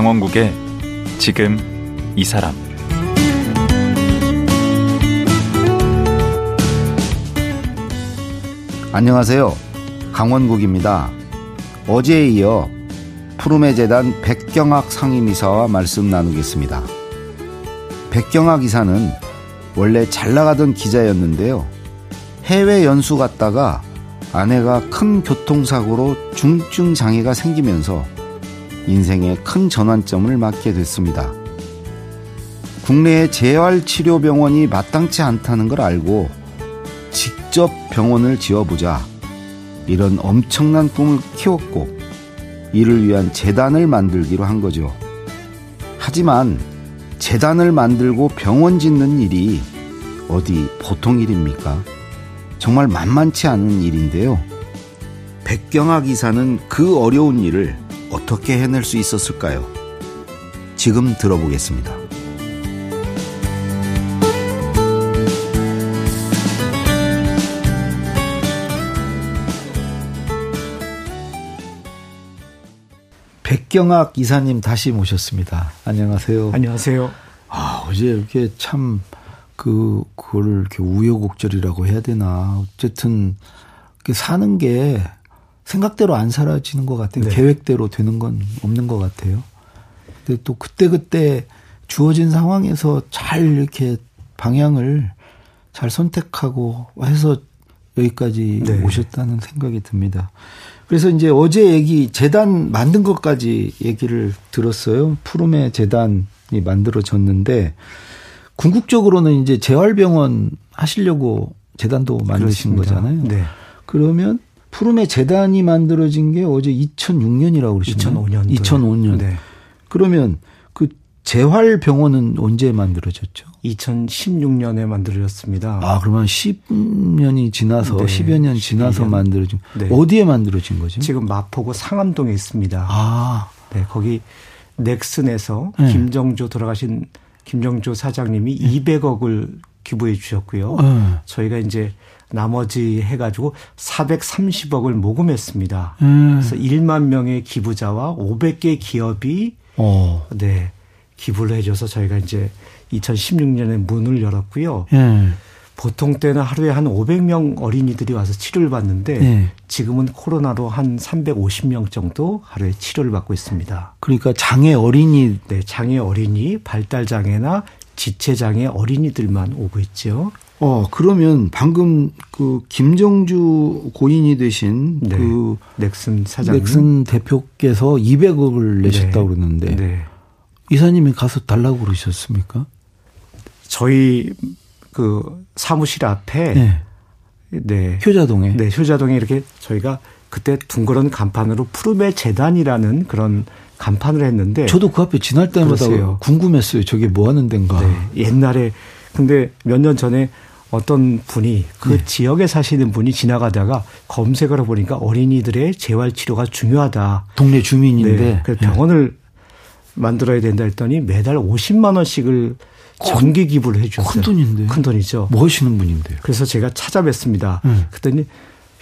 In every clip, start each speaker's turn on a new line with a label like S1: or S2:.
S1: 강원국의 지금 이 사람
S2: 안녕하세요. 강원국입니다. 어제에 이어 푸르메 재단 백경학 상임이사와 말씀 나누겠습니다. 백경학 이사는 원래 잘 나가던 기자였는데요. 해외 연수 갔다가 아내가 큰 교통사고로 중증 장애가 생기면서 인생의 큰 전환점을 맞게 됐습니다. 국내의 재활치료병원이 마땅치 않다는 걸 알고 직접 병원을 지어보자. 이런 엄청난 꿈을 키웠고 이를 위한 재단을 만들기로 한 거죠. 하지만 재단을 만들고 병원 짓는 일이 어디 보통 일입니까? 정말 만만치 않은 일인데요. 백경학 이사는 그 어려운 일을 어떻게 해낼 수 있었을까요? 지금 들어보겠습니다. 백경학 이사님 다시 모셨습니다. 안녕하세요.
S3: 안녕하세요.
S2: 아, 어제 이렇게 참, 그, 그걸 이렇게 우여곡절이라고 해야 되나. 어쨌든, 사는 게 생각대로 안 사라지는 것 같아요. 네. 계획대로 되는 건 없는 것 같아요. 근데 또 그때그때 주어진 상황에서 잘 이렇게 방향을 잘 선택하고 해서 여기까지 네. 오셨다는 생각이 듭니다. 그래서 이제 어제 얘기 재단 만든 것까지 얘기를 들었어요. 푸름의 재단이 만들어졌는데 궁극적으로는 이제 재활병원 하시려고 재단도 만드신 그렇습니다. 거잖아요. 네. 그러면 푸름의 재단이 만들어진 게 어제 2006년이라고 그러시나요?
S3: 2005년.
S2: 2005년. 네. 그러면 그 재활병원은 언제 만들어졌죠?
S3: 2016년에 만들어졌습니다.
S2: 아, 그러면 10년이 지나서 네. 10여 년 지나서 10년. 만들어진 네. 어디에 만들어진 거죠?
S3: 지금 마포구 상암동에 있습니다.
S2: 아.
S3: 네, 거기 넥슨에서 네. 김정조 돌아가신 김정조 사장님이 200억을 기부해 주셨고요. 네. 저희가 이제 나머지 해가지고 430억을 모금했습니다. 음. 그래서 1만 명의 기부자와 500개 기업이 어. 네 기부를 해줘서 저희가 이제 2016년에 문을 열었고요. 음. 보통 때는 하루에 한 500명 어린이들이 와서 치료를 받는데 네. 지금은 코로나로 한 350명 정도 하루에 치료를 받고 있습니다.
S2: 그러니까 장애 어린이
S3: 네, 장애 어린이, 발달 장애나 지체 장애 어린이들만 오고 있죠.
S2: 어, 그러면 방금 그 김정주 고인이 되신 네. 그
S3: 넥슨 사장
S2: 넥슨 대표께서 200억을 내셨다고 네. 그러는데 네. 이사님이 가서 달라고 그러셨습니까?
S3: 저희 그 사무실 앞에 네.
S2: 네. 효자동에
S3: 네, 효자동에 이렇게 저희가 그때 둥그런 간판으로 푸르메 재단이라는 그런 간판을 했는데
S2: 저도 그 앞에 지날 때마다 그러세요. 궁금했어요. 저게 뭐 하는 데인가. 네,
S3: 옛날에 근데 몇 년 전에 어떤 분이 그 네. 지역에 사시는 분이 지나가다가 검색을 해보니까 어린이들의 재활 치료가 중요하다.
S2: 동네 주민인데. 네.
S3: 그래서 병원을 네. 만들어야 된다 했더니 매달 50만 원씩을 정기 기부를 해 주셨어요.
S2: 큰 돈인데.
S3: 큰 돈이죠.
S2: 뭐 하시는 분인데요?
S3: 그래서 제가 찾아뵀습니다. 네. 그랬더니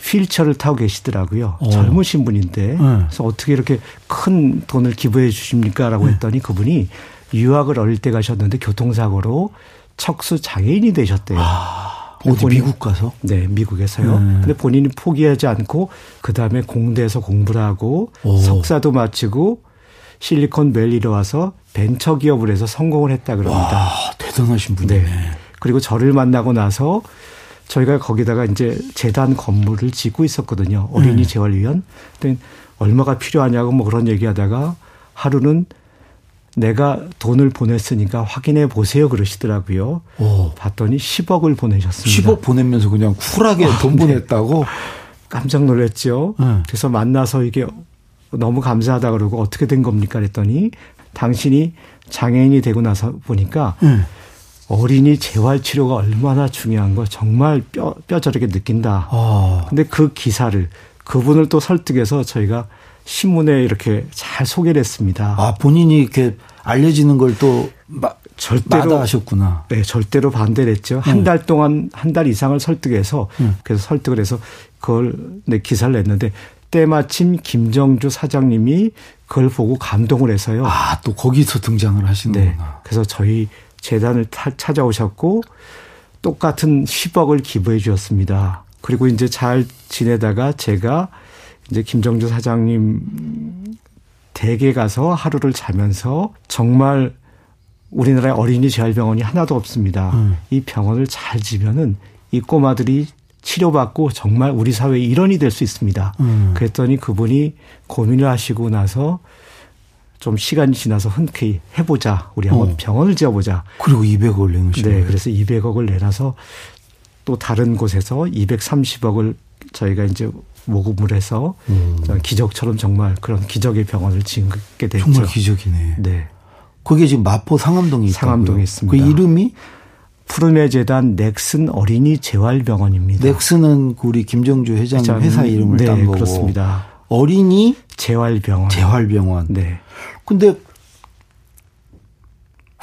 S3: 휠체어를 타고 계시더라고요. 어. 젊으신 분인데. 네. 그래서 어떻게 이렇게 큰 돈을 기부해 주십니까? 라고 네. 했더니 그분이 유학을 어릴 때 가셨는데 교통사고로 척수 장애인이 되셨대요.
S2: 아, 어디 미국 가서?
S3: 네, 미국에서요. 음. 근데 본인이 포기하지 않고 그 다음에 공대에서 공부를 하고 오. 석사도 마치고 실리콘밸리로 와서 벤처 기업을 해서 성공을 했다 그럽니다. 와,
S2: 대단하신 분이네. 네.
S3: 그리고 저를 만나고 나서 저희가 거기다가 이제 재단 건물을 짓고 있었거든요. 어린이 음. 재활위원. 얼마가 필요하냐고 뭐 그런 얘기하다가 하루는 내가 돈을 보냈으니까 확인해 보세요 그러시더라고요. 오. 봤더니 10억을 보내셨습니다.
S2: 10억 보내면서 그냥 쿨하게 아, 돈 네. 보냈다고?
S3: 깜짝 놀랐죠. 네. 그래서 만나서 이게 너무 감사하다 그러고 어떻게 된 겁니까 그랬더니 당신이 장애인이 되고 나서 보니까 네. 어린이 재활 치료가 얼마나 중요한 거 정말 뼈 뼈저리게 느낀다. 아. 근데 그 기사를 그분을 또 설득해서 저희가 신문에 이렇게 잘 소개를 했습니다.
S2: 아, 본인이 이렇게 알려지는 걸 또 절대로 하셨구나.
S3: 네, 절대로 반대를 했죠. 음. 한달 동안 한 달 이상을 설득해서 음. 그래서 설득을 해서 그걸 내 기사를 냈는데 때마침 김정주 사장님이 그걸 보고 감동을 해서요.
S2: 아, 또 거기서 등장을 하시는구나. 네.
S3: 그래서 저희 재단을 타, 찾아오셨고 똑같은 10억을 기부해 주셨습니다. 그리고 이제 잘 지내다가 제가 이제 김정주 사장님 댁에 가서 하루를 자면서 정말 우리나라에 어린이 재활병원이 하나도 없습니다. 음. 이 병원을 잘 지면은 이 꼬마들이 치료받고 정말 우리 사회의 일원이 될 수 있습니다. 음. 그랬더니 그분이 고민을 하시고 나서 좀 시간이 지나서 흔쾌히 해보자. 우리 한번 어. 병원을 지어보자.
S2: 그리고 200억을 내놓으시고.
S3: 네. 그래서 200억을 내놔서 또 다른 곳에서 230억을 저희가 이제 모금을 해서 음. 기적처럼 정말 그런 기적의 병원을 짓게 됐죠.
S2: 정말 기적이네.
S3: 네.
S2: 그게 지금 마포 상암동에?
S3: 상암동에 있습니다.
S2: 그 이름이
S3: 푸른의 재단 넥슨 어린이 재활병원입니다.
S2: 넥슨은 그 우리 김정주 회장 회장, 회사 이름을
S3: 네,
S2: 딴 거고.
S3: 그렇습니다.
S2: 어린이
S3: 재활병원.
S2: 재활병원.
S3: 네.
S2: 근데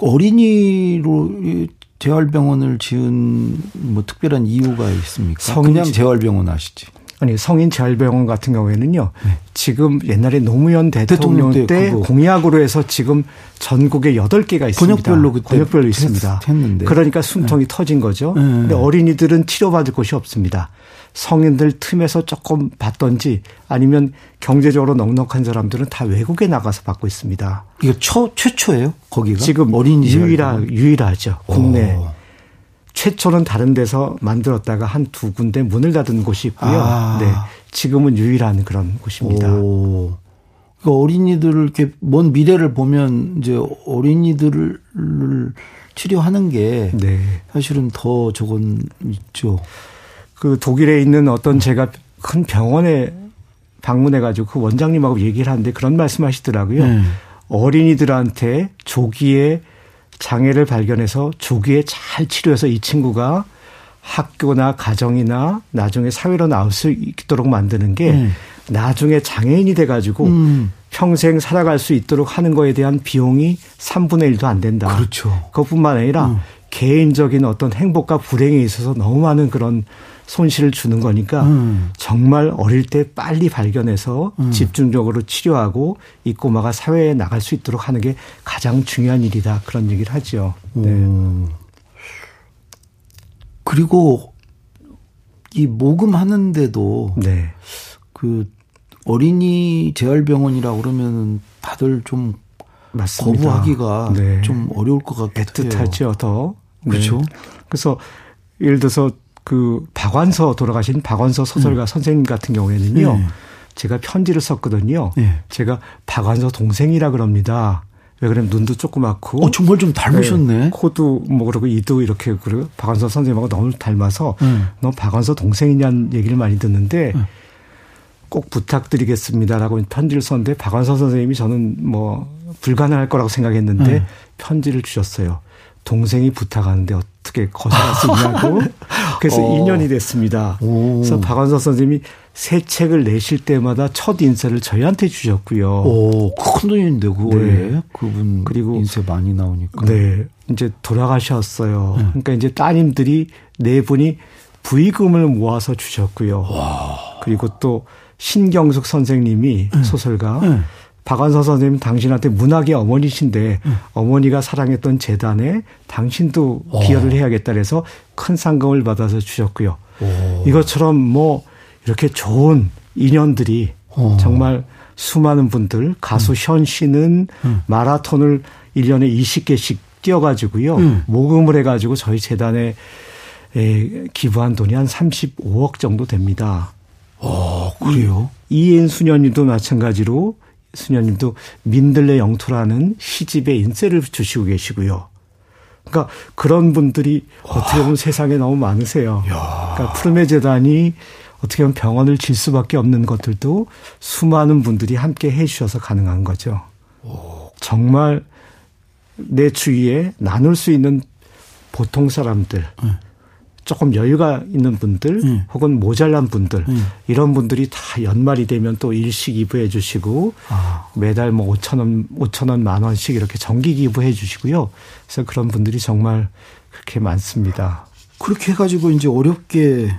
S2: 어린이로 재활병원을 지은 뭐 특별한 이유가 있습니까? 성인 그냥 재활병원 아시지?
S3: 아니 성인 재활병원 같은 경우에는요. 네. 지금 옛날에 노무현 대통령, 대통령 때, 때 공약으로 해서 지금 전국에 8개가 있습니다.
S2: 번역별로 그때
S3: 번역별로 있습니다.
S2: 했는데.
S3: 그러니까 숨통이 네. 터진 거죠. 네. 근데 어린이들은 치료받을 곳이 없습니다. 성인들 틈에서 조금 받던지 아니면 경제적으로 넉넉한 사람들은 다 외국에 나가서 받고 있습니다.
S2: 이거 초, 최초예요? 거기가?
S3: 지금 어린이 유일하, 유일하죠. 국내. 오. 최초는 다른 데서 만들었다가 한 두 군데 문을 닫은 곳이 있고요. 아. 네. 지금은 유일한 그런 곳입니다. 오.
S2: 그 어린이들을 이렇게 먼 미래를 보면 이제 어린이들을 치료하는 게 네. 사실은 더 저건 있죠.
S3: 그 독일에 있는 어떤 제가 큰 병원에 방문해 가지고 그 원장님하고 얘기를 하는데 그런 말씀 하시더라고요. 네. 어린이들한테 조기에 장애를 발견해서 조기에 잘 치료해서 이 친구가 학교나 가정이나 나중에 사회로 나올 수 있도록 만드는 게 음. 나중에 장애인이 돼가지고 음. 평생 살아갈 수 있도록 하는 거에 대한 비용이 3분의 1도 안 된다.
S2: 그렇죠.
S3: 그것뿐만 아니라 음. 개인적인 어떤 행복과 불행에 있어서 너무 많은 그런 손실을 주는 거니까 음. 정말 어릴 때 빨리 발견해서 음. 집중적으로 치료하고 이 꼬마가 사회에 나갈 수 있도록 하는 게 가장 중요한 일이다 그런 얘기를 하죠. 네. 음.
S2: 그리고 이 모금하는데도 네. 그 어린이 재활병원이라 그러면 다들 좀 맞습니다. 거부하기가 네. 좀 어려울 것 같아요.
S3: 애틋하죠, 더.
S2: 그렇죠. 네.
S3: 그래서 예를 들어서 그 박완서 돌아가신 박완서 소설가 음. 선생님 같은 경우에는요. 네. 제가 편지를 썼거든요. 네. 제가 박완서 동생이라 그럽니다. 왜 그러면 눈도 조그맣고.
S2: 어, 정말 좀 닮으셨네. 네,
S3: 코도 뭐 그러고 이도 이렇게 그리고 박완서 선생님하고 너무 닮아서 음. 너 박완서 동생이냐는 얘기를 많이 듣는데 음. 꼭 부탁드리겠습니다라고 편지를 썼는데 박완서 선생님이 저는 뭐 불가능할 거라고 생각했는데 음. 편지를 주셨어요. 동생이 부탁하는데 어떻게 거절할 수 있냐고. 그래서 어. 2년이 됐습니다. 오. 그래서 박완서 선생님이 새 책을 내실 때마다 첫 인쇄를 저희한테 주셨고요.
S2: 오, 큰 돈인데 그거에 네. 그분 그리고 인쇄 많이 나오니까.
S3: 네, 이제 돌아가셨어요. 네. 그러니까 이제 따님들이 네 분이 부의금을 모아서 주셨고요. 와. 그리고 또 신경숙 선생님이 네. 소설가 네. 박완서 선생님 당신한테 문학의 어머니신데 음. 어머니가 사랑했던 재단에 당신도 오. 기여를 해야겠다 그래서 큰 상금을 받아서 주셨고요. 오. 이것처럼 뭐 이렇게 좋은 인연들이 오. 정말 수많은 분들 가수 음. 현 씨는 음. 마라톤을 1년에 20개씩 뛰어가지고요. 음. 모금을 해가지고 저희 재단에 기부한 돈이 한 35억 정도 됩니다.
S2: 어, 그래요?
S3: 이인 수년님도 마찬가지로 수녀님도 민들레 영토라는 시집에 인쇄를 주시고 계시고요. 그러니까 그런 분들이 와. 어떻게 보면 세상에 너무 많으세요. 야. 그러니까 푸르메 재단이 어떻게 보면 병원을 질 수밖에 없는 것들도 수많은 분들이 함께 해 주셔서 가능한 거죠. 오. 정말 내 주위에 나눌 수 있는 보통 사람들, 네. 조금 여유가 있는 분들 음. 혹은 모자란 분들 음. 이런 분들이 다 연말이 되면 또 일시 기부해 주시고 아. 매달 뭐 5천 원, 5천 원, 만 원씩 이렇게 정기 기부해 주시고요. 그래서 그런 분들이 정말 그렇게 많습니다.
S2: 그렇게 해가지고 이제 어렵게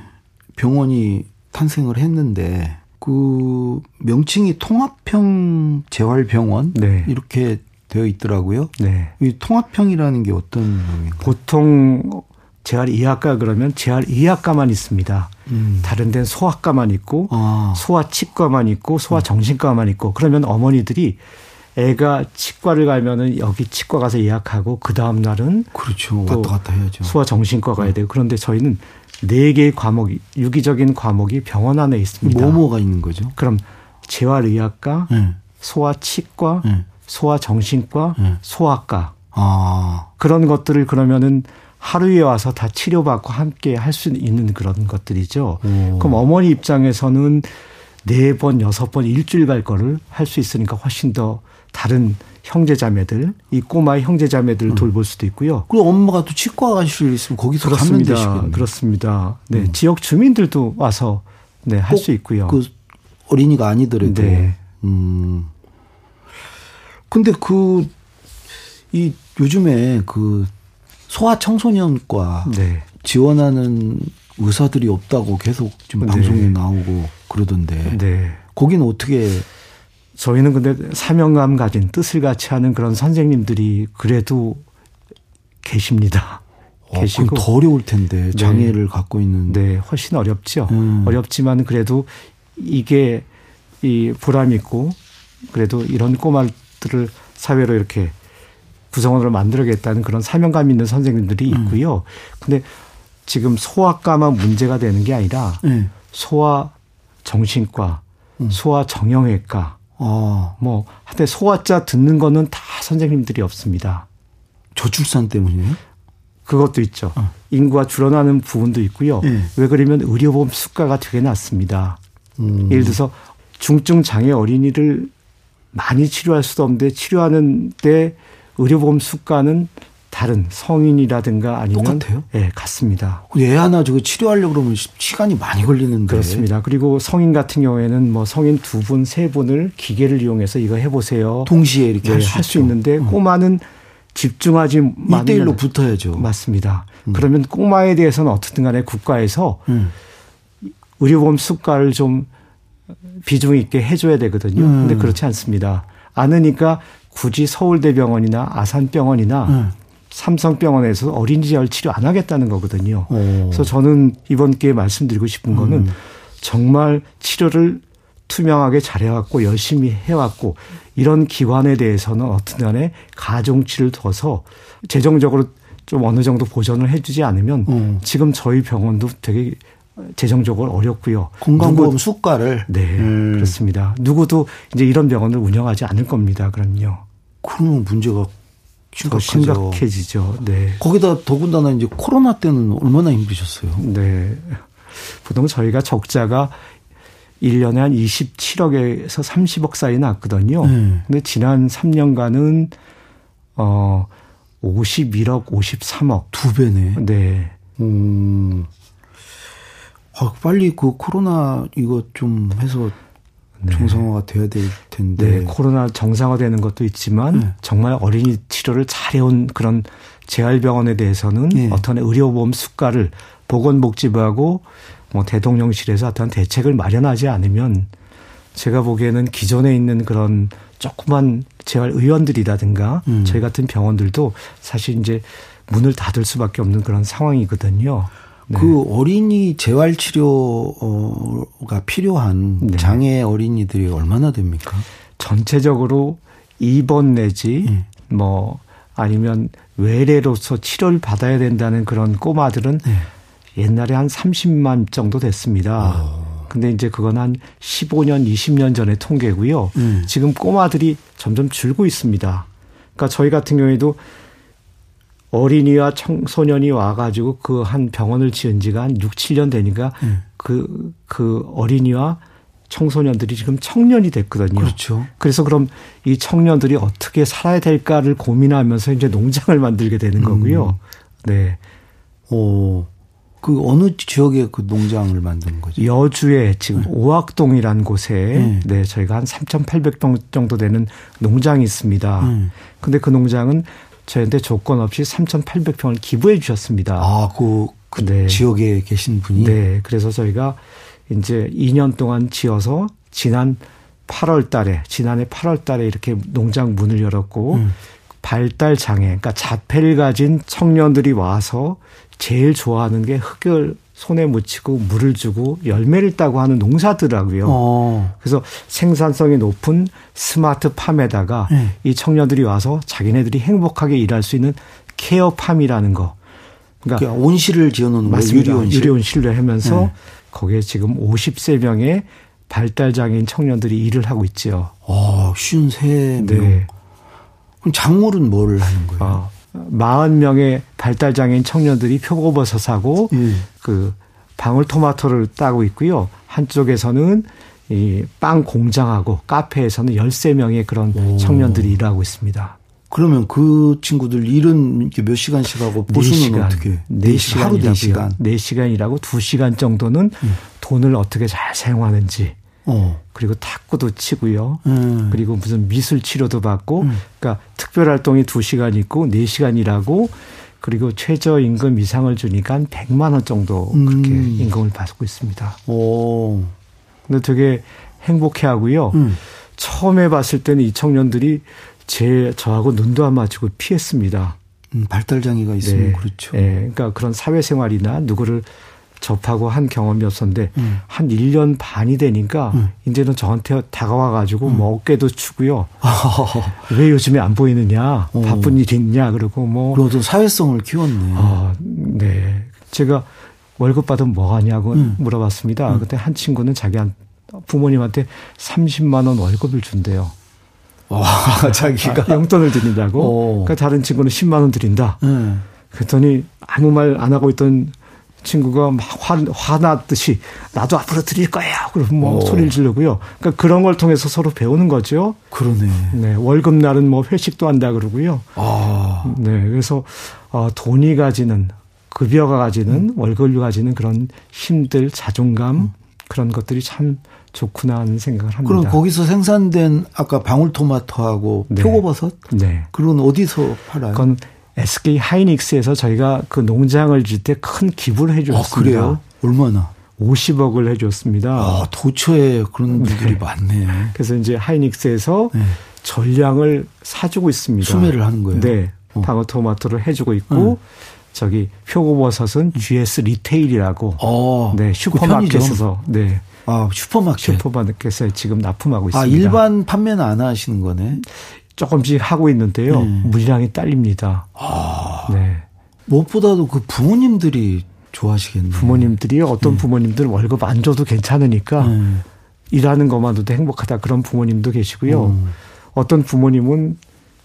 S2: 병원이 탄생을 했는데 그 명칭이 통합형 재활병원
S3: 네.
S2: 이렇게 되어 있더라고요.
S3: 네.
S2: 이 통합형이라는 게 어떤 의미인가요?
S3: 보통 재활 이학과 그러면 재활 이학과만 있습니다. 음. 다른 데는 소아과만 있고 아. 소아 치과만 있고 소아 정신과만 있고 그러면 어머니들이 애가 치과를 가면은 여기 치과 가서 예약하고 그 다음 날은
S2: 그렇죠 왔다 갔다 해야죠.
S3: 소아 정신과 가야 돼요. 그런데 저희는 네 개의 과목이 유기적인 과목이 병원 안에 있습니다.
S2: 뭐뭐가 있는 거죠?
S3: 그럼 재활의학과, 네. 소아치과, 네. 소아정신과, 네. 소아과 아. 그런 것들을 그러면은 하루에 와서 다 치료받고 함께 할 수 있는 그런 것들이죠. 오. 그럼 어머니 입장에서는 네 번, 여섯 번 일주일 갈 거를 할 수 있으니까 훨씬 더 다른 형제자매들, 이 꼬마의 형제자매들을 음. 돌볼 수도 있고요.
S2: 그리고 엄마가 또 치과 가실 일 있으면 거기서 그렇습니다. 가면 되시겠네요.
S3: 그렇습니다. 네, 음. 지역 주민들도 와서 네, 할 수 있고요.
S2: 그 어린이가 아니더라도. 네. 음. 근데 그, 이 요즘에 그 소아청소년과 네. 지원하는 의사들이 없다고 계속 지금 네. 방송에 나오고 그러던데. 네. 거기는 어떻게
S3: 저희는 근데 사명감 가진 뜻을 같이 하는 그런 선생님들이 그래도 계십니다.
S2: 어, 계시고 더 어려울 텐데 네. 장애를 네. 갖고 있는.
S3: 네, 훨씬 어렵죠. 음. 어렵지만 그래도 이게 이 보람 있고 그래도 이런 꼬마들을 사회로 이렇게 구성원으로 만들어야겠다는 그런 사명감 있는 선생님들이 음. 있고요. 음. 근데 지금 소아과만 문제가 되는 게 아니라 네. 소아 정신과, 음. 소아 정형외과, 어. 뭐 하여튼 소아자 듣는 거는 다 선생님들이 없습니다.
S2: 저출산 때문이에요?
S3: 그것도 있죠. 어. 인구가 줄어나는 부분도 있고요. 네. 왜 그러면 의료보험 수가가 되게 낮습니다. 음. 예를 들어서 중증 장애 어린이를 많이 치료할 수도 없는데 치료하는데 의료보험 수가는 다른 성인이라든가 아니면
S2: 똑같아요?
S3: 예, 같습니다.
S2: 애 하나 저거 치료하려고 그러면 시간이 많이 걸리는데.
S3: 그렇습니다. 그리고 성인 같은 경우에는 뭐 성인 두 분, 세 분을 기계를 이용해서 이거 해 보세요.
S2: 동시에 이렇게 네,
S3: 할수 수 있는데 음. 꼬마는 집중하지
S2: 말대일로 붙어야죠.
S3: 맞습니다. 음. 그러면 꼬마에 대해서는 어떻든 간에 국가에서 음. 의료보험 수가를 좀 비중 있게 해줘야 되거든요. 음. 근데 그렇지 않습니다. 않으니까 굳이 서울대병원이나 아산병원이나 음. 삼성병원에서 어린이 재활 치료 안 하겠다는 거거든요. 오. 그래서 저는 이번 기회에 말씀드리고 싶은 거는 음. 정말 치료를 투명하게 잘해왔고 열심히 해왔고 이런 기관에 대해서는 어떤 간에 가중치를 둬서 재정적으로 좀 어느 정도 보전을 해주지 않으면 음. 지금 저희 병원도 되게 재정적으로 어렵고요.
S2: 건강보험 누구, 수가를
S3: 네 음. 그렇습니다. 누구도 이제 이런 병원을 운영하지 않을 겁니다. 그럼요.
S2: 그러면 문제가
S3: 심각하죠. 심각해지죠. 네.
S2: 거기다 더군다나 이제 코로나 때는 얼마나 힘드셨어요?
S3: 네. 보통 저희가 적자가 1년에 한 27억에서 30억 사이 났거든요. 네. 근데 지난 3년간은 어 51억, 53억
S2: 두 배네.
S3: 네. 음.
S2: 아, 빨리 그 코로나 이거 좀 해서 네. 정상화가 돼야 될 텐데.
S3: 네, 코로나 정상화되는 것도 있지만 네. 정말 어린이 치료를 잘해온 그런 재활병원에 대해서는 네. 어떤 의료보험 수가를 보건복지부하고 뭐 대통령실에서 어떤 대책을 마련하지 않으면 제가 보기에는 기존에 있는 그런 조그만 재활 의원들이라든가 음. 저희 같은 병원들도 사실 이제 문을 닫을 수밖에 없는 그런 상황이거든요.
S2: 네. 그 어린이 재활 치료가 필요한 네. 장애 어린이들이 얼마나 됩니까?
S3: 전체적으로 입원 내지 네. 뭐 아니면 외래로서 치료를 받아야 된다는 그런 꼬마들은 네. 옛날에 한 30만 정도 됐습니다. 오. 근데 이제 그건 한 15년, 20년 전의 통계고요. 음. 지금 꼬마들이 점점 줄고 있습니다. 그러니까 저희 같은 경우에도 어린이와 청소년이 와가지고 그 한 병원을 지은 지가 한 6, 7년 되니까 음. 그, 그 어린이와 청소년들이 지금 청년이 됐거든요.
S2: 그렇죠.
S3: 그래서 그럼 이 청년들이 어떻게 살아야 될까를 고민하면서 이제 농장을 만들게 되는 음. 거고요. 네.
S2: 오. 그 어느 지역에 그 농장을 만드는 거죠?
S3: 여주에 지금 네. 오악동이라는 곳에 네. 네 저희가 한 3,800평 정도 되는 농장이 있습니다. 네. 근데 그 농장은 저희한테 조건 없이 3,800평을 기부해 주셨습니다.
S2: 아, 그, 그 네. 지역에 계신 분이?
S3: 네. 그래서 저희가 이제 2년 동안 지어서 지난 8월 달에 지난해 8월 달에 이렇게 농장 문을 열었고 음. 발달 장애 그러니까 자폐를 가진 청년들이 와서 제일 좋아하는 게 흙을 손에 묻히고 물을 주고 열매를 따고 하는 농사더라고요. 어. 그래서 생산성이 높은 스마트팜에다가 네. 이 청년들이 와서 자기네들이 행복하게 일할 수 있는 케어팜이라는 거.
S2: 그러니까, 그러니까 온실을 지어놓는
S3: 맞습니다. 유리온실. 유리온실을 하면서 네. 거기에 지금 50세 명의 발달 장애인 청년들이 일을 하고 있죠.
S2: 아, 53명. 네. 그럼 작물은 뭘 하는 거예요? 아,
S3: 40명의 발달 장애인 청년들이 표고버섯하고 예. 그 방울토마토를 따고 있고요. 한쪽에서는 이 빵 공장하고 카페에서는 13명의 그런 오. 청년들이 일하고 있습니다.
S2: 그러면 그 친구들 일은 몇 시간씩 하고 보수는 4시간, 어떻게?
S3: 4시간 하루 4시간. 4시간이라고 2시간 정도는 음. 돈을 어떻게 잘 사용하는지 어. 그리고 탁구도 치고요. 음. 그리고 무슨 미술 치료도 받고, 음. 그러니까 특별 활동이 2시간 있고 4시간 이라고 그리고 최저 임금 이상을 주니까 한 100만 원 정도 그렇게 음. 임금을 받고 있습니다. 오. 근데 되게 행복해 하고요. 음. 처음에 봤을 때는 이 청년들이 제 저하고 눈도 안 맞추고 피했습니다.
S2: 음, 발달 장애가 있으면 네. 그렇죠.
S3: 네. 그러니까 그런 사회생활이나 누구를 접하고 한 경험이었었는데 음. 한 1년 반이 되니까 음. 이제는 저한테 다가와 가지고 음. 뭐 어깨도 추고요. 왜 요즘에 안 보이느냐? 어. 바쁜 일 있냐? 그러고 뭐
S2: 그래도 사회성을 키웠네. 아,
S3: 네. 제가 월급 받으면 뭐 하냐고 음. 물어봤습니다. 음. 그때 한 친구는 자기 한 부모님한테 30만 원 월급을 준대요.
S2: 와, 자기가
S3: 아, 용돈을 드린다고. 어. 그러니까 다른 친구는 10만 원 드린다. 음. 그랬더니 아무 말 안 하고 있던 친구가 막 화, 화났듯이 나도 앞으로 드릴 거예요. 그럼 뭐 오. 소리를 지르고요. 그러니까 그런 걸 통해서 서로 배우는 거죠.
S2: 그러네.
S3: 네. 월급 날은 뭐 회식도 한다 그러고요. 아. 네. 그래서 어, 돈이 가지는 급여가 가지는 음. 월급이 가지는 그런 힘들, 자존감 음. 그런 것들이 참 좋구나 하는 생각을 합니다.
S2: 그럼 거기서 생산된 아까 방울토마토하고 네. 표고버섯? 네. 그건 어디서 팔아요?
S3: 그건 SK 하이닉스에서 저희가 그 농장을 질 때 큰 기부를 해 줬습니다. 아, 그래요?
S2: 얼마나?
S3: 50억을 해 줬습니다.
S2: 아, 도처에 그런 분들이 네. 많네.
S3: 그래서 이제 하이닉스에서 네. 전량을 사주고 있습니다.
S2: 수매를 하는 거예요?
S3: 네. 어. 방어토마토를 해주고 있고, 어. 저기 표고버섯은 GS 리테일이라고, 어. 네, 그 슈퍼마켓에서, 네.
S2: 아, 슈퍼마켓.
S3: 슈퍼마켓에 지금 납품하고
S2: 아, 있습니다. 아, 일반 판매는 안 하시는 거네?
S3: 조금씩 하고 있는데요. 네. 물량이 딸립니다. 아. 네.
S2: 무엇보다도 그 부모님들이 좋아하시겠네요.
S3: 부모님들이 어떤 네. 부모님들은 월급 안 줘도 괜찮으니까 네. 일하는 것만으로도 행복하다 그런 부모님도 계시고요. 음. 어떤 부모님은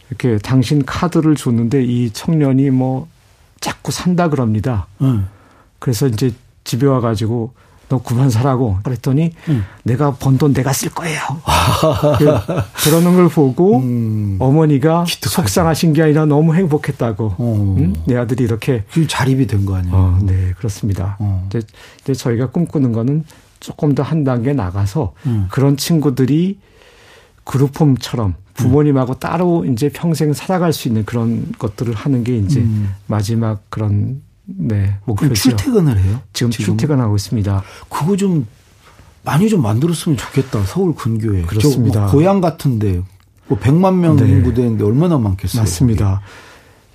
S3: 이렇게 당신 카드를 줬는데 이 청년이 뭐 자꾸 산다 그럽니다. 음. 그래서 이제 집에 와가지고 너 그만 사라고 그랬더니 음. 내가 번 돈 내가 쓸 거예요. 그러는 걸 보고 음. 어머니가 기특하죠. 속상하신 게 아니라 너무 행복했다고. 어. 음? 내 아들이 이렇게
S2: 자립이 된 거 아니에요?
S3: 어, 네 그렇습니다. 어. 이제, 이제 저희가 꿈꾸는 거는 조금 더 한 단계 나가서 음. 그런 친구들이 그룹홈처럼 부모님하고 따로 이제 평생 살아갈 수 있는 그런 것들을 하는 게 이제 음. 마지막 그런 네, 목표죠.
S2: 출퇴근을 해요?
S3: 지금, 지금 출퇴근하고 있습니다.
S2: 그거 좀 많이 좀 만들었으면 좋겠다. 서울 근교에.
S3: 그렇습니다.
S2: 뭐 고향 같은데 뭐 100만 명 네. 인구 되는데 얼마나 많겠어요.
S3: 맞습니다.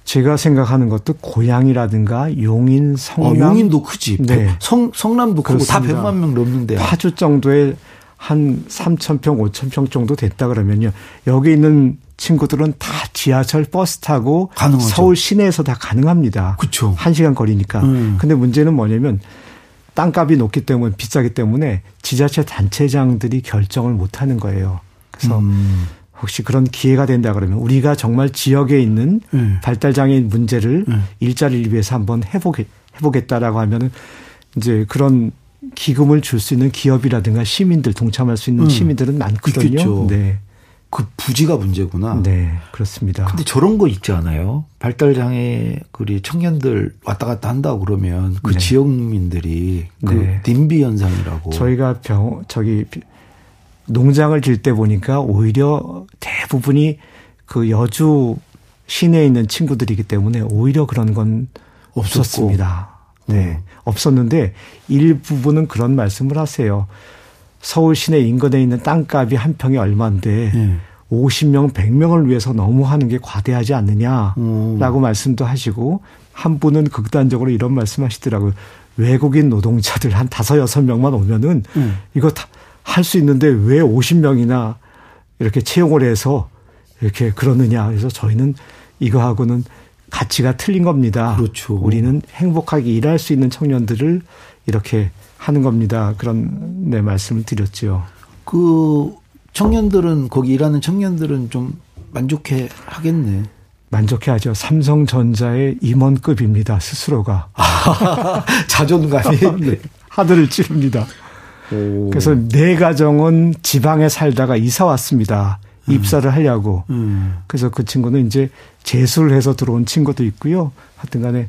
S3: 제가 생각하는 것도 고향이라든가 용인, 성남.
S2: 어, 용인도 크지. 네. 성, 성남도 크고 다 100만 명 넘는데.
S3: 파주 정도의 한 3,000평, 5,000평 정도 됐다 그러면요. 여기 있는 친구들은 다 지하철 버스 타고 가능하죠. 서울 시내에서 다 가능합니다.
S2: 그렇죠.
S3: 1시간 거리니까. 음. 근데 문제는 뭐냐면 땅값이 높기 때문에 비싸기 때문에 지자체 단체장들이 결정을 못 하는 거예요. 그래서 음. 혹시 그런 기회가 된다 그러면 우리가 정말 지역에 있는 음. 발달 장애인 문제를 음. 일자리를 위해서 한번 해보겠 해보겠다라고 하면은 이제 그런 기금을 줄 수 있는 기업이라든가 시민들 동참할 수 있는 음. 시민들은 많거든요.
S2: 있겠죠. 네. 그 부지가 문제구나.
S3: 네, 그렇습니다.
S2: 근데 저런 거 있지 않아요? 발달 장애 우리 청년들 왔다 갔다 한다고 그러면 그 네. 지역민들이 그 네. 딤비 현상이라고
S3: 저희가 병 저기 농장을 질 때 보니까 오히려 대부분이 그 여주 시내에 있는 친구들이기 때문에 오히려 그런 건 없었습니다. 네. 어. 없었는데 일부분은 그런 말씀을 하세요. 서울 시내 인근에 있는 땅값이 한 평이 얼마인데 네. 50명, 100명을 위해서 너무 하는 게 과대하지 않느냐라고 음. 말씀도 하시고 한 분은 극단적으로 이런 말씀 하시더라고요. 외국인 노동자들 한 다섯, 여섯 명만 오면은 음. 이거 할수 있는데 왜 50명이나 이렇게 채용을 해서 이렇게 그러느냐. 그래서 저희는 이거하고는 가치가 틀린 겁니다.
S2: 그렇죠.
S3: 우리는 행복하게 일할 수 있는 청년들을 이렇게 하는 겁니다. 그런 네 말씀을 드렸죠.
S2: 그 청년들은 거기 일하는 청년들은 좀 만족해 하겠네.
S3: 만족해 하죠. 삼성전자의 임원급입니다. 스스로가.
S2: 자존감이
S3: 네. 하늘을 찌릅니다. 오. 그래서 내 가정은 지방에 살다가 이사 왔습니다. 음. 입사를 하려고. 음. 그래서 그 친구는 이제 재수를 해서 들어온 친구도 있고요. 하여튼 간에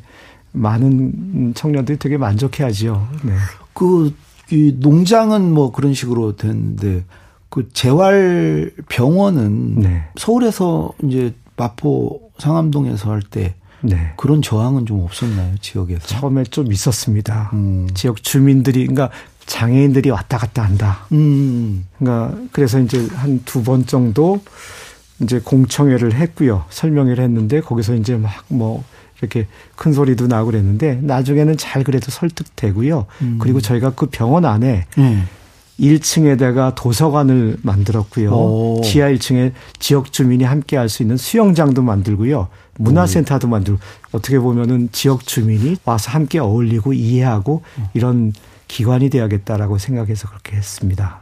S3: 많은 청년들이 되게 만족해 하지요. 네.
S2: 그, 이 농장은 뭐 그런 식으로 됐는데 그 재활 병원은 네. 서울에서 이제 마포 상암동에서 할 때 네. 그런 저항은 좀 없었나요 지역에서?
S3: 처음에 좀 있었습니다. 음. 지역 주민들이 그러니까 장애인들이 왔다 갔다 한다. 음. 그러니까 그래서 이제 한 두 번 정도 이제 공청회를 했고요. 설명회를 했는데 거기서 이제 막 뭐 이렇게 큰 소리도 나고 그랬는데 나중에는 잘 그래도 설득되고요. 음. 그리고 저희가 그 병원 안에 음. 1층에다가 도서관을 만들었고요. 오. 지하 1층에 지역 주민이 함께 할 수 있는 수영장도 만들고요. 문화센터도 오. 만들고 어떻게 보면은 지역 주민이 와서 함께 어울리고 이해하고 이런 기관이 돼야겠다라고 생각해서 그렇게 했습니다.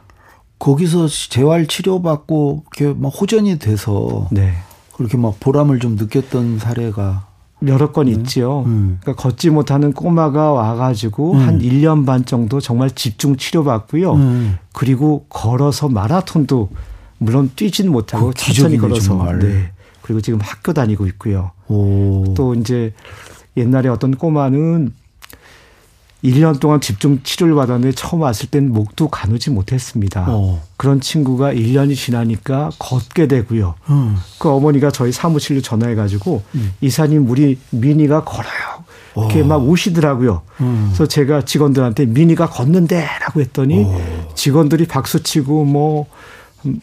S2: 거기서 재활 치료받고 이렇게 막 호전이 돼서 네. 그렇게 막 보람을 좀 느꼈던 사례가
S3: 여러 건 네. 있지요. 음. 그러니까 걷지 못하는 꼬마가 와가지고 음. 한 1년 반 정도 정말 집중 치료받고요. 음. 그리고 걸어서 마라톤도 물론 뛰진 못하고 천천히 걸어서 정말. 네. 그리고 지금 학교 다니고 있고요. 오. 또 이제 옛날에 어떤 꼬마는 1년 동안 집중 치료를 받았는데 처음 왔을 땐 목도 가누지 못했습니다. 어. 그런 친구가 1년이 지나니까 걷게 되고요. 음. 그 어머니가 저희 사무실로 전화해 가지고 음. 이사님 우리 미니가 걸어요. 이렇게 어. 막 우시더라고요. 음. 그래서 제가 직원들한테 미니가 걷는데라고 했더니 어. 직원들이 박수 치고 뭐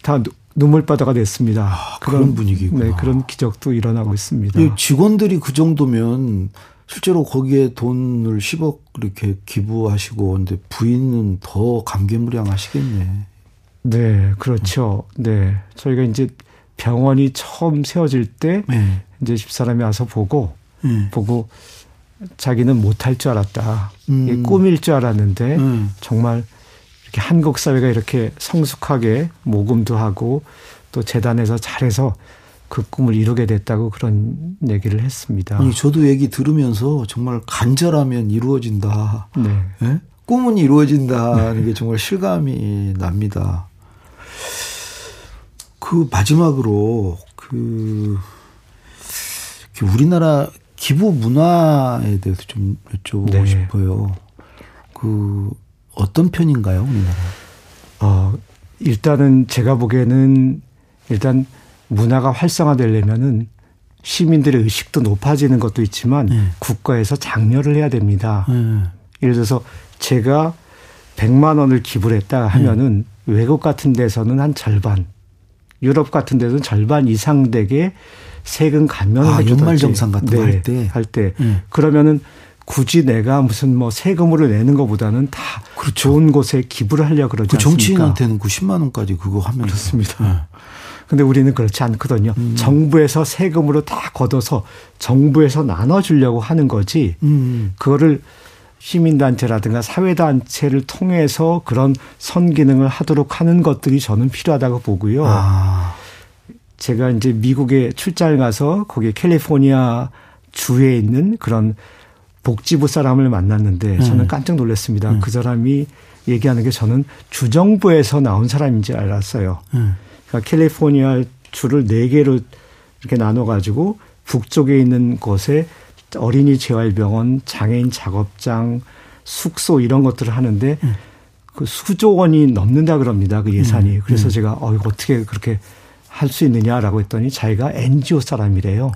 S3: 다 눈물바다가 됐습니다.
S2: 아, 그런, 그런 분위기구나.
S3: 네, 그런 기적도 일어나고 있습니다.
S2: 직원들이 그 정도면 실제로 거기에 돈을 10억 이렇게 기부하시고 근데 부인은 더 감개무량하시겠네.
S3: 네, 그렇죠. 네, 저희가 이제 병원이 처음 세워질 때 네. 이제 집사람이 와서 보고 네. 보고 자기는 못할 줄 알았다. 음. 꿈일 줄 알았는데 음. 정말 이렇게 한국 사회가 이렇게 성숙하게 모금도 하고 또 재단에서 잘해서 그 꿈을 이루게 됐다고 그런 얘기를 했습니다.
S2: 아니, 저도 얘기 들으면서 정말 간절하면 이루어진다. 네. 네? 꿈은 이루어진다는 게 정말 실감이 납니다. 그 마지막으로 그, 그 우리나라 기부 문화에 대해서 좀 여쭤보고 네. 싶어요. 그 어떤 편인가요, 우리나라?
S3: 어, 일단은 제가 보기에는 일단 문화가 활성화되려면은 시민들의 의식도 높아지는 것도 있지만 네. 국가에서 장려를 해야 됩니다. 네. 예를 들어서 제가 100만 원을 기부를 했다 하면은 네. 외국 같은 데서는 한 절반, 유럽 같은 데서는 절반 이상 되게 세금 감면을 아,
S2: 연말 정산 같은 네, 거할 때.
S3: 할 때. 네. 그러면은 굳이 내가 무슨 뭐 세금으로 내는 것보다는 다 그렇죠. 좋은 곳에 기부를 하려 고 그러지 그
S2: 정치인한테는 그 10만 원까지 그거 하면
S3: 그렇습니다. 네. 근데 우리는 그렇지 않거든요. 음. 정부에서 세금으로 다 걷어서 정부에서 나눠주려고 하는 거지. 음. 그거를 시민단체라든가 사회단체를 통해서 그런 선기능을 하도록 하는 것들이 저는 필요하다고 보고요. 아. 제가 이제 미국에 출장을 가서 거기 캘리포니아 주에 있는 그런 복지부 사람을 만났는데 저는 음. 깜짝 놀랐습니다. 음. 그 사람이 얘기하는 게 저는 주정부에서 나온 사람인지 알았어요. 음. 그러니까 캘리포니아 주를 네 개로 이렇게 나눠 가지고 북쪽에 있는 곳에 어린이 재활병원, 장애인 작업장, 숙소 이런 것들을 하는데 음. 그 수조 원이 넘는다 그럽니다. 그 예산이. 음. 그래서 음. 제가 어 이거 어떻게 그렇게 할 수 있느냐라고 했더니 자기가 NGO 사람이래요.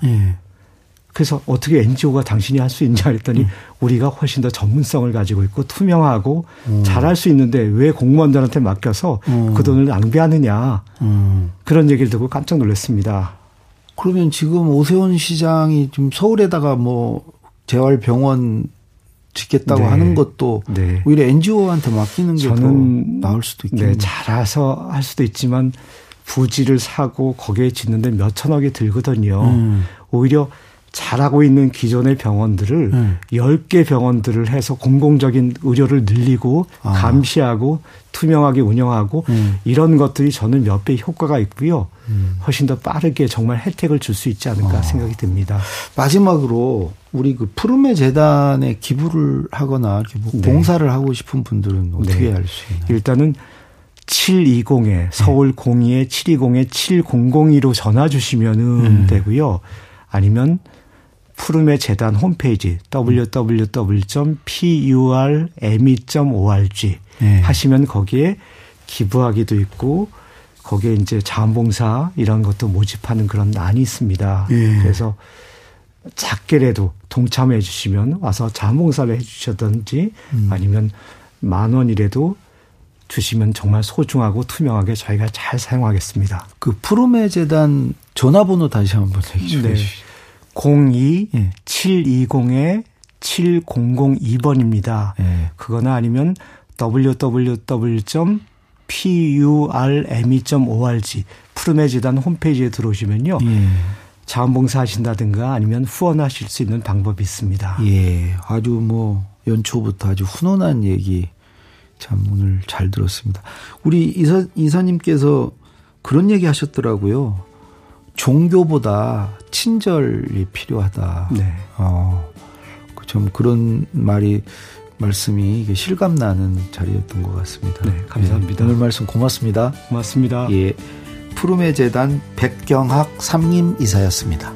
S3: 예. 그래서 어떻게 NGO가 당신이 할 수 있냐 했더니 음. 우리가 훨씬 더 전문성을 가지고 있고 투명하고 음. 잘할 수 있는데 왜 공무원들한테 맡겨서 음. 그 돈을 낭비하느냐 음. 그런 얘기를 듣고 깜짝 놀랐습니다.
S2: 그러면 지금 오세훈 시장이 지금 서울에다가 뭐 재활병원 짓겠다고 네. 하는 것도 네. 오히려 NGO한테 맡기는 게 더 나을 수도 있겠네요. 네,
S3: 잘해서 할 수도 있지만 부지를 사고 거기에 짓는데 몇 천억이 들거든요. 음. 오히려 잘하고 있는 기존의 병원들을 음. 10개 병원들을 해서 공공적인 의료를 늘리고 아. 감시하고 투명하게 운영하고 음. 이런 것들이 저는 몇 배 효과가 있고요. 음. 훨씬 더 빠르게 정말 혜택을 줄 수 있지 않을까 아. 생각이 듭니다.
S2: 마지막으로 우리 그 푸르메 재단에 기부를 하거나 뭐 네. 봉사를 하고 싶은 분들은 어떻게 네. 할수 있나요?
S3: 일단은 720에 서울 02에 720에 7002로 전화 주시면은 음. 되고요. 아니면 푸르메 재단 홈페이지 www.purme.org 네. 하시면 거기에 기부하기도 있고 거기에 이제 자원봉사 이런 것도 모집하는 그런 난이 있습니다. 네. 그래서 작게라도 동참해 주시면 와서 자원봉사를 해 주셨든지 음. 아니면 만 원이라도 주시면 정말 소중하고 투명하게 저희가 잘 사용하겠습니다.
S2: 그 푸르메 재단 전화번호 다시 한번 얘기 좀 네. 해주시죠.
S3: 02720에 7002번입니다. 네. 그거나 아니면 www.purme.org 푸르메 재단 홈페이지에 들어오시면요. 예. 자원봉사 하신다든가 아니면 후원하실 수 있는 방법이 있습니다.
S2: 예. 아주 뭐 연초부터 아주 훈훈한 얘기 참 오늘 잘 들었습니다. 우리 이사, 이사님께서 그런 얘기 하셨더라고요. 종교보다 친절이 필요하다. 네. 어, 그좀 그런 말이 말씀이 실감 나는 자리였던 것 같습니다.
S3: 네, 감사합니다.
S2: 네, 오늘 말씀 고맙습니다.
S3: 고맙습니다.
S2: 예. 푸르메 재단 백경학 삼림 이사였습니다.